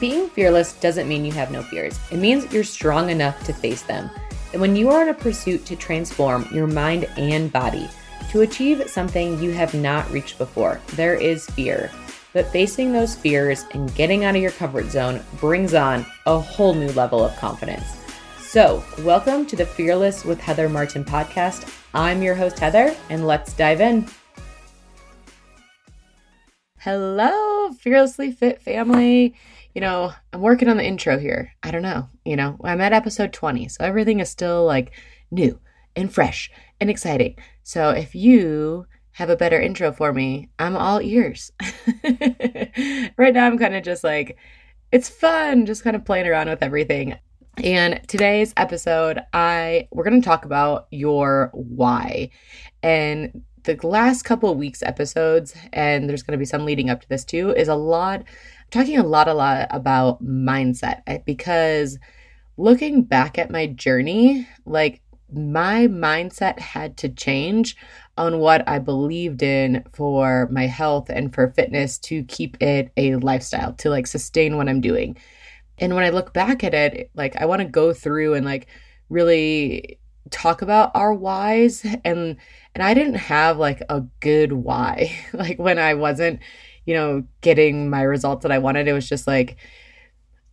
Being fearless doesn't mean you have no fears, it means you're strong enough to face them. And when you are in a pursuit to transform your mind and body, to achieve something you have not reached before, there is fear. But facing those fears and getting out of your comfort zone brings on a whole new level of confidence. So, welcome to the Fearless with Heather Martin podcast. I'm your host, Heather, and let's dive in. Hello, Fearlessly Fit family. You know, I'm working on the intro here. I don't know. You know, I'm at episode 20, so everything is still like new and fresh and exciting. So if you have a better intro for me, I'm all ears. right now, I'm kind of just like, it's fun, just kind of playing around with everything. And today's episode, I we're going to talk about your why. And the last couple of weeks episodes, and there's going to be some leading up to this too, is a lot talking a lot, a lot about mindset eh, because looking back at my journey, like my mindset had to change on what I believed in for my health and for fitness to keep it a lifestyle, to like sustain what I'm doing. And when I look back at it, like I want to go through and like really talk about our whys and and I didn't have like a good why. like when I wasn't, you know, getting my results that I wanted, it was just like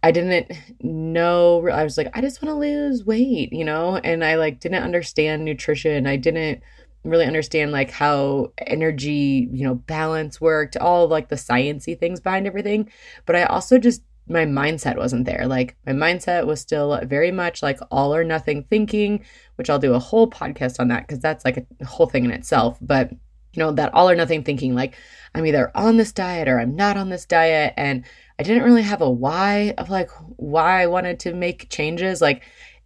I didn't know I was like I just want to lose weight, you know, and I like didn't understand nutrition. I didn't really understand like how energy, you know, balance worked, all like the sciency things behind everything, but I also just my mindset wasn't there. Like my mindset was still very much like all or nothing thinking, which I'll do a whole podcast on that because that's like a whole thing in itself. But you know, that all or nothing thinking, like I'm either on this diet or I'm not on this diet. And I didn't really have a why of like why I wanted to make changes. Like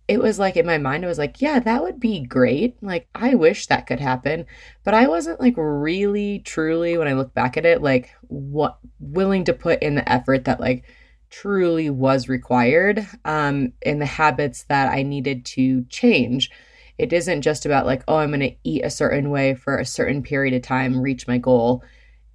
it was like in my mind, it was like, yeah, that would be great. Like I wish that could happen. But I wasn't like really, truly, when I look back at it, like what willing to put in the effort that like truly was required um, in the habits that I needed to change. It isn't just about like, oh, I'm going to eat a certain way for a certain period of time, reach my goal,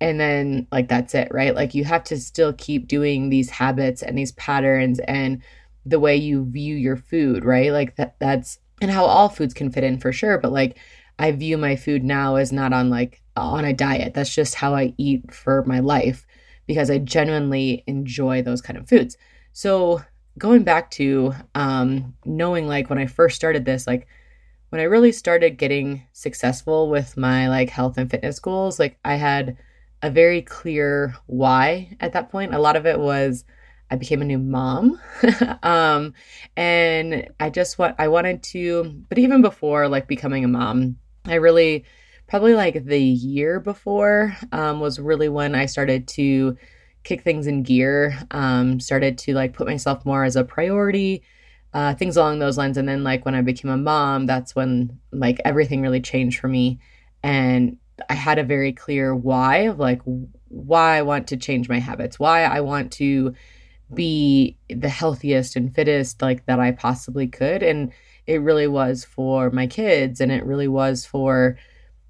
and then like that's it, right? Like you have to still keep doing these habits and these patterns and the way you view your food, right? Like that that's and how all foods can fit in for sure, but like I view my food now as not on like on a diet. That's just how I eat for my life because I genuinely enjoy those kind of foods. So going back to um, knowing like when I first started this, like when I really started getting successful with my like health and fitness goals, like I had a very clear why at that point. A lot of it was I became a new mom. um, and I just want I wanted to, but even before like becoming a mom, I really probably like the year before um, was really when I started to kick things in gear, um, started to like put myself more as a priority, uh, things along those lines. And then like when I became a mom, that's when like everything really changed for me. And I had a very clear why of like why I want to change my habits, why I want to be the healthiest and fittest like that I possibly could. And it really was for my kids and it really was for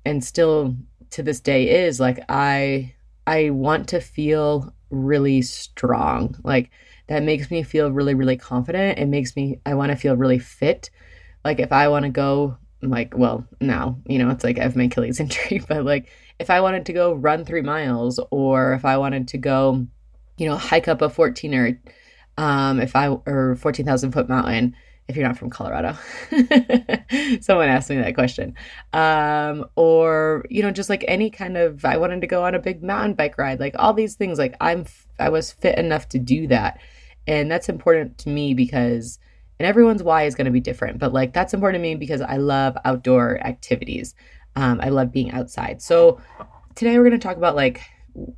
and still to this day is like I I want to feel really strong. Like that makes me feel really really confident. It makes me I want to feel really fit. Like if I want to go like well now you know it's like I have my Achilles injury, but like if I wanted to go run three miles or if I wanted to go you know hike up a 14 or um if I or 14,000 foot mountain if you're not from Colorado. Someone asked me that question. Um, or, you know, just like any kind of, I wanted to go on a big mountain bike ride, like all these things, like I'm, I was fit enough to do that. And that's important to me because, and everyone's why is going to be different, but like that's important to me because I love outdoor activities. Um, I love being outside. So today we're going to talk about like,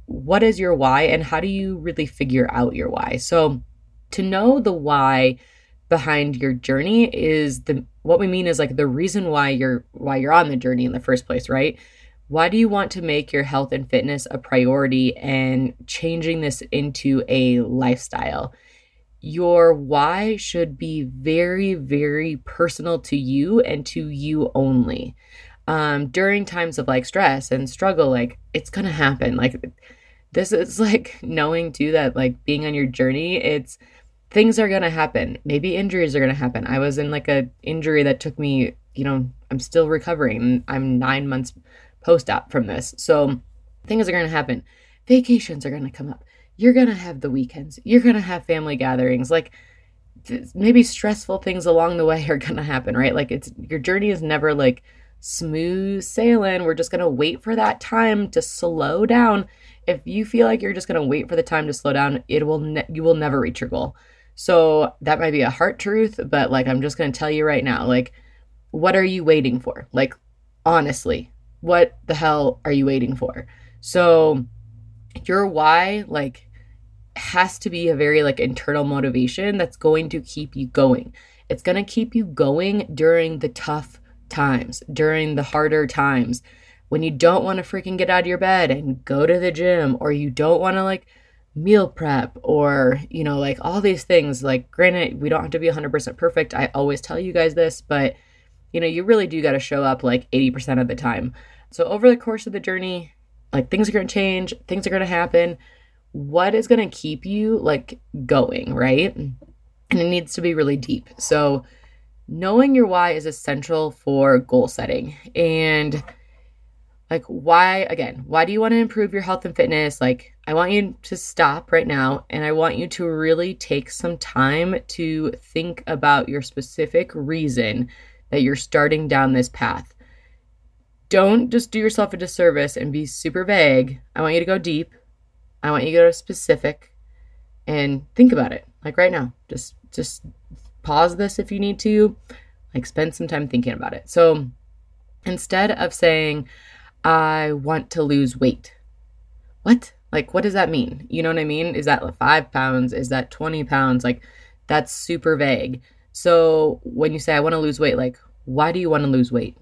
what is your why and how do you really figure out your why? So to know the why, behind your journey is the what we mean is like the reason why you're why you're on the journey in the first place, right? Why do you want to make your health and fitness a priority and changing this into a lifestyle? Your why should be very, very personal to you and to you only. Um, during times of like stress and struggle, like it's gonna happen. Like this is like knowing too that like being on your journey, it's things are going to happen. Maybe injuries are going to happen. I was in like a injury that took me, you know, I'm still recovering. I'm 9 months post op from this. So things are going to happen. Vacations are going to come up. You're going to have the weekends. You're going to have family gatherings. Like maybe stressful things along the way are going to happen, right? Like it's your journey is never like smooth sailing. We're just going to wait for that time to slow down. If you feel like you're just going to wait for the time to slow down, it will ne- you will never reach your goal. So that might be a heart truth, but like I'm just going to tell you right now, like what are you waiting for? Like honestly, what the hell are you waiting for? So your why like has to be a very like internal motivation that's going to keep you going. It's going to keep you going during the tough times, during the harder times, when you don't want to freaking get out of your bed and go to the gym, or you don't want to like meal prep, or, you know, like all these things. Like, granted, we don't have to be 100% perfect. I always tell you guys this, but, you know, you really do got to show up like 80% of the time. So, over the course of the journey, like things are going to change, things are going to happen. What is going to keep you like going, right? And it needs to be really deep. So, knowing your why is essential for goal setting. And like, why, again, why do you want to improve your health and fitness? Like, I want you to stop right now and I want you to really take some time to think about your specific reason that you're starting down this path. Don't just do yourself a disservice and be super vague. I want you to go deep. I want you to go specific and think about it. Like right now. Just just pause this if you need to, like spend some time thinking about it. So instead of saying, I want to lose weight, what? Like, what does that mean? You know what I mean? Is that five pounds? Is that 20 pounds? Like, that's super vague. So when you say, I want to lose weight, like, why do you want to lose weight?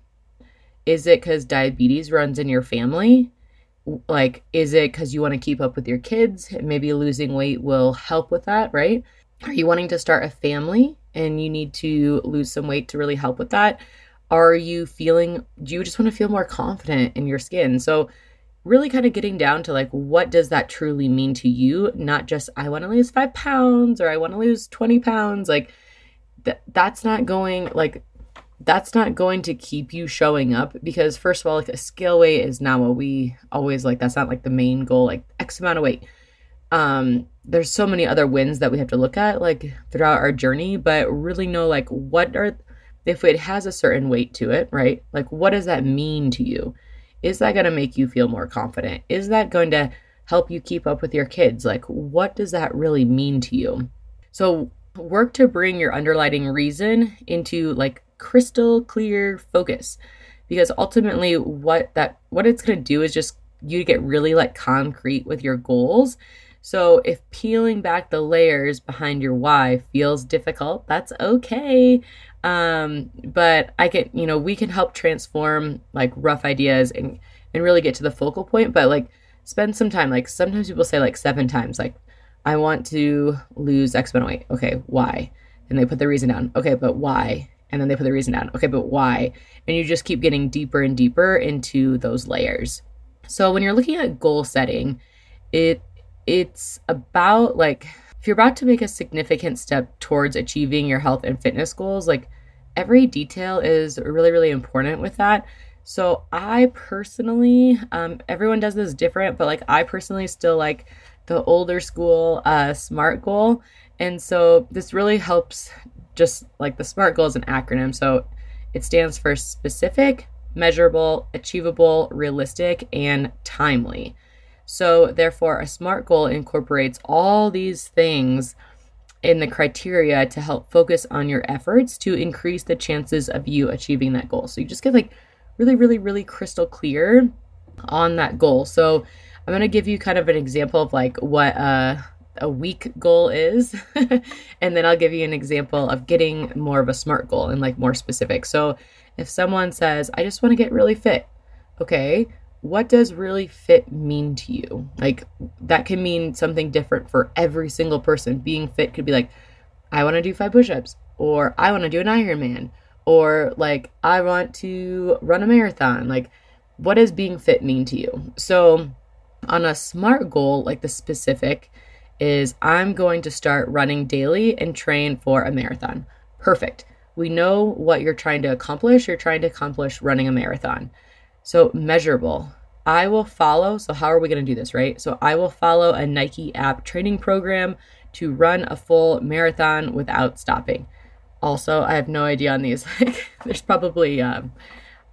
Is it because diabetes runs in your family? Like, is it because you want to keep up with your kids? Maybe losing weight will help with that, right? Are you wanting to start a family and you need to lose some weight to really help with that? Are you feeling, do you just want to feel more confident in your skin? So, really kind of getting down to like, what does that truly mean to you? Not just, I want to lose five pounds or I want to lose 20 pounds. Like, th- that's not going, like, that's not going to keep you showing up because first of all like a scale weight is not what we always like that's not like the main goal like x amount of weight um there's so many other wins that we have to look at like throughout our journey but really know like what are if it has a certain weight to it right? Like what does that mean to you? Is that going to make you feel more confident? Is that going to help you keep up with your kids? Like what does that really mean to you? So work to bring your underlining reason into like crystal clear focus. Because ultimately what that what it's going to do is just you get really like concrete with your goals so if peeling back the layers behind your why feels difficult, that's okay. Um, but I can, you know, we can help transform like rough ideas and and really get to the focal point. But like spend some time. Like sometimes people say like seven times, like I want to lose X amount of weight. Okay, why? And they put the reason down. Okay, but why? And then they put the reason down. Okay, but why? And you just keep getting deeper and deeper into those layers. So when you're looking at goal setting, it it's about like if you're about to make a significant step towards achieving your health and fitness goals, like every detail is really, really important with that. So I personally, um, everyone does this different, but like I personally still like the older school uh, SMART goal. And so this really helps just like the SMART goal is an acronym. So it stands for specific, measurable, achievable, realistic, and timely. So, therefore, a SMART goal incorporates all these things in the criteria to help focus on your efforts to increase the chances of you achieving that goal. So, you just get like really, really, really crystal clear on that goal. So, I'm going to give you kind of an example of like what a, a weak goal is. and then I'll give you an example of getting more of a SMART goal and like more specific. So, if someone says, I just want to get really fit, okay, what does really fit mean to you? Like that can mean something different for every single person. Being fit could be like, I want to do five push-ups, or I want to do an Ironman, or like I want to run a marathon. Like, what does being fit mean to you? So On a SMART goal, like the specific, is I'm going to start running daily and train for a marathon. Perfect. We know what you're trying to accomplish. You're trying to accomplish running a marathon. So, measurable. I will follow. So, how are we going to do this, right? So, I will follow a Nike app training program to run a full marathon without stopping. Also, I have no idea on these. Like, there's probably, um,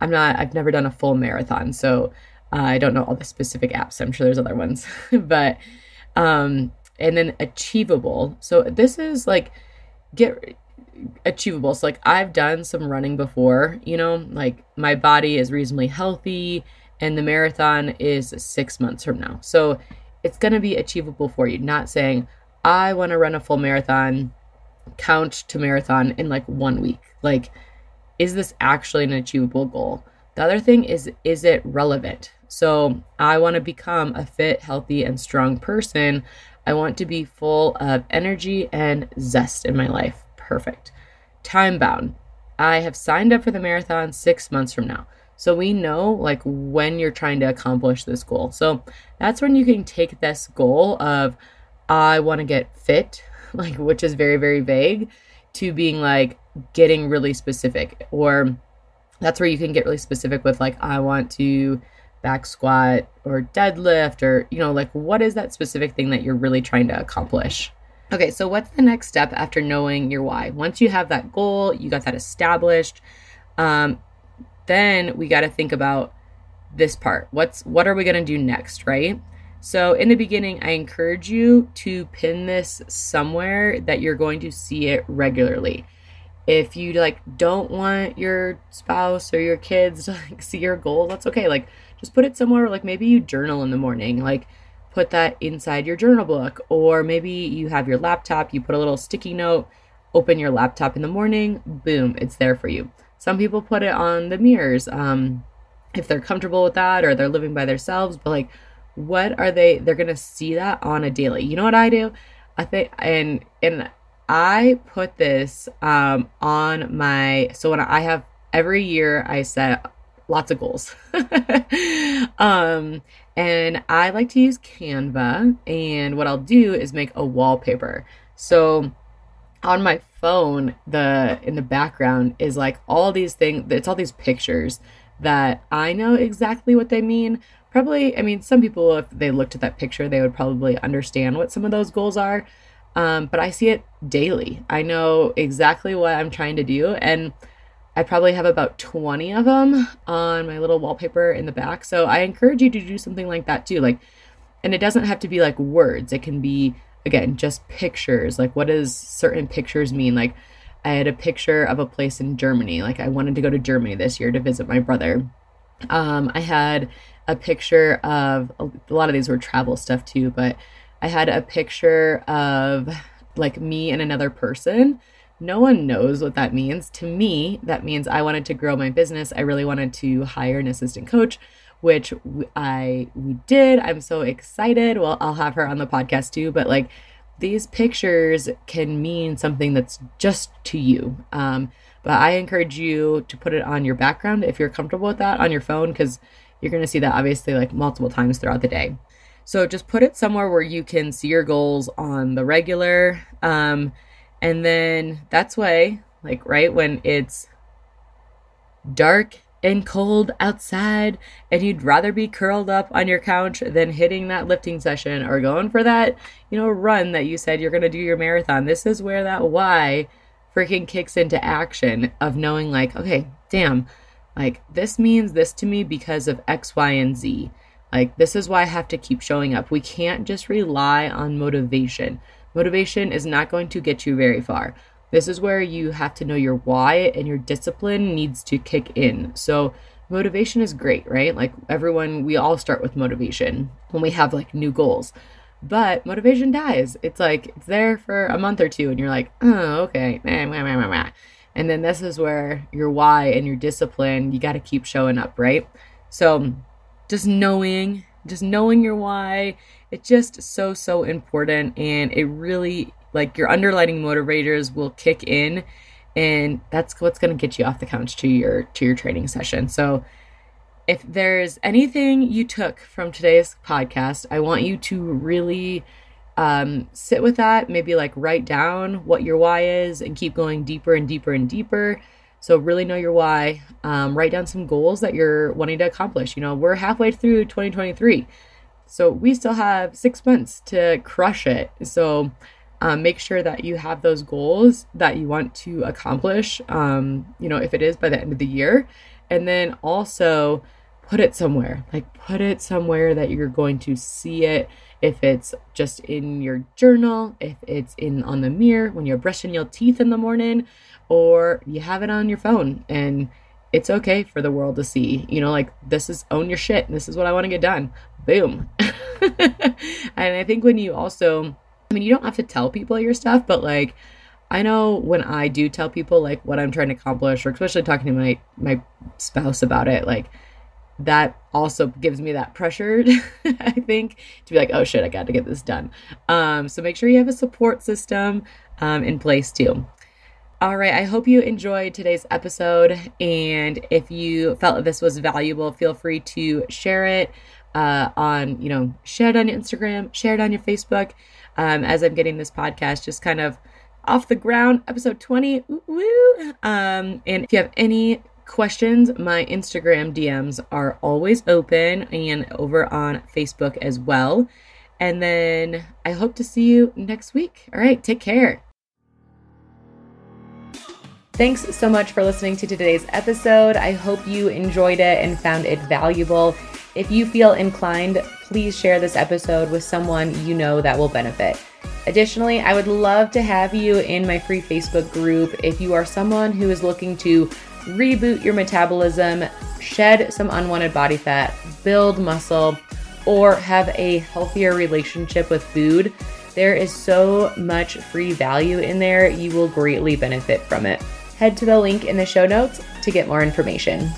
I'm not, I've never done a full marathon. So, uh, I don't know all the specific apps. I'm sure there's other ones. but, um, and then achievable. So, this is like, get achievable. So, like, I've done some running before, you know, like my body is reasonably healthy and the marathon is six months from now. So, it's going to be achievable for you, not saying, I want to run a full marathon, count to marathon in like one week. Like, is this actually an achievable goal? The other thing is, is it relevant? So, I want to become a fit, healthy, and strong person. I want to be full of energy and zest in my life. Perfect. Time bound. I have signed up for the marathon six months from now. So we know like when you're trying to accomplish this goal. So that's when you can take this goal of I want to get fit, like which is very very vague, to being like getting really specific or that's where you can get really specific with like I want to back squat or deadlift or you know like what is that specific thing that you're really trying to accomplish. Okay, so what's the next step after knowing your why? Once you have that goal, you got that established, um, then we got to think about this part. What's what are we going to do next, right? So, in the beginning, I encourage you to pin this somewhere that you're going to see it regularly. If you like don't want your spouse or your kids to like, see your goals, that's okay. Like just put it somewhere like maybe you journal in the morning. Like put that inside your journal book or maybe you have your laptop, you put a little sticky note, open your laptop in the morning, boom, it's there for you. Some people put it on the mirrors um if they're comfortable with that or they're living by themselves, but like what are they they're gonna see that on a daily. You know what i do? I think and and i put this um on my so when i have every year i set lots of goals. Um and i like to use canva and what i'll do is make a wallpaper so on my phone the in the background is like all these things it's all these pictures that i know exactly what they mean probably, I mean, some people, if they looked at that picture, they would probably understand what some of those goals are. Um, but I see it daily. I know exactly what I'm trying to do. And I probably have about 20 of them on my little wallpaper in the back. So I encourage you to do something like that too. Like, and it doesn't have to be like words, it can be, again, just pictures. Like, what does certain pictures mean? Like, I had a picture of a place in Germany. Like, I wanted to go to Germany this year to visit my brother. Um, I had a picture of a lot of these were travel stuff too, but I had a picture of like me and another person. No one knows what that means. To me, that means I wanted to grow my business. I really wanted to hire an assistant coach, which I we did. I'm so excited. Well, I'll have her on the podcast too, but like these pictures can mean something that's just to you. Um, but I encourage you to put it on your background if you're comfortable with that on your phone because you're going to see that obviously like multiple times throughout the day. So just put it somewhere where you can see your goals on the regular. Um, and then that's why, like, right when it's dark and cold outside and you'd rather be curled up on your couch than hitting that lifting session or going for that, you know, run that you said you're going to do your marathon. This is where that why freaking kicks into action of knowing, like, okay, damn, like, this means this to me because of X, Y, and Z. Like, this is why I have to keep showing up. We can't just rely on motivation. Motivation is not going to get you very far. This is where you have to know your why and your discipline needs to kick in. So, motivation is great, right? Like, everyone, we all start with motivation when we have like new goals. But motivation dies. It's like it's there for a month or two, and you're like, oh, okay. And then this is where your why and your discipline, you got to keep showing up, right? So just knowing, just knowing your why, it's just so, so important. And it really, like your underlining motivators will kick in and that's what's going to get you off the couch to your to your training session so if there's anything you took from today's podcast, I want you to really um, sit with that, maybe like write down what your why is and keep going deeper and deeper and deeper. So, really know your why. Um, write down some goals that you're wanting to accomplish. You know, we're halfway through 2023. So, we still have six months to crush it. So, um, make sure that you have those goals that you want to accomplish, um, you know, if it is by the end of the year. And then also put it somewhere, like put it somewhere that you're going to see it. If it's just in your journal, if it's in on the mirror when you're brushing your teeth in the morning, or you have it on your phone and it's okay for the world to see. You know, like this is own your shit. This is what I want to get done. Boom. and I think when you also I mean, you don't have to tell people your stuff, but like, I know when I do tell people like what I'm trying to accomplish, or especially talking to my my spouse about it, like that also gives me that pressure, I think, to be like, oh shit, I got to get this done. Um, so make sure you have a support system um, in place too. All right, I hope you enjoyed today's episode. And if you felt this was valuable, feel free to share it uh, on, you know, share it on Instagram, share it on your Facebook um, as I'm getting this podcast just kind of off the ground. Episode 20. Woo! Um, and if you have any questions, my Instagram DMs are always open and over on Facebook as well. And then I hope to see you next week. All right, take care. Thanks so much for listening to today's episode. I hope you enjoyed it and found it valuable. If you feel inclined, please share this episode with someone you know that will benefit. Additionally, I would love to have you in my free Facebook group if you are someone who is looking to reboot your metabolism, shed some unwanted body fat, build muscle, or have a healthier relationship with food. There is so much free value in there. You will greatly benefit from it. Head to the link in the show notes to get more information.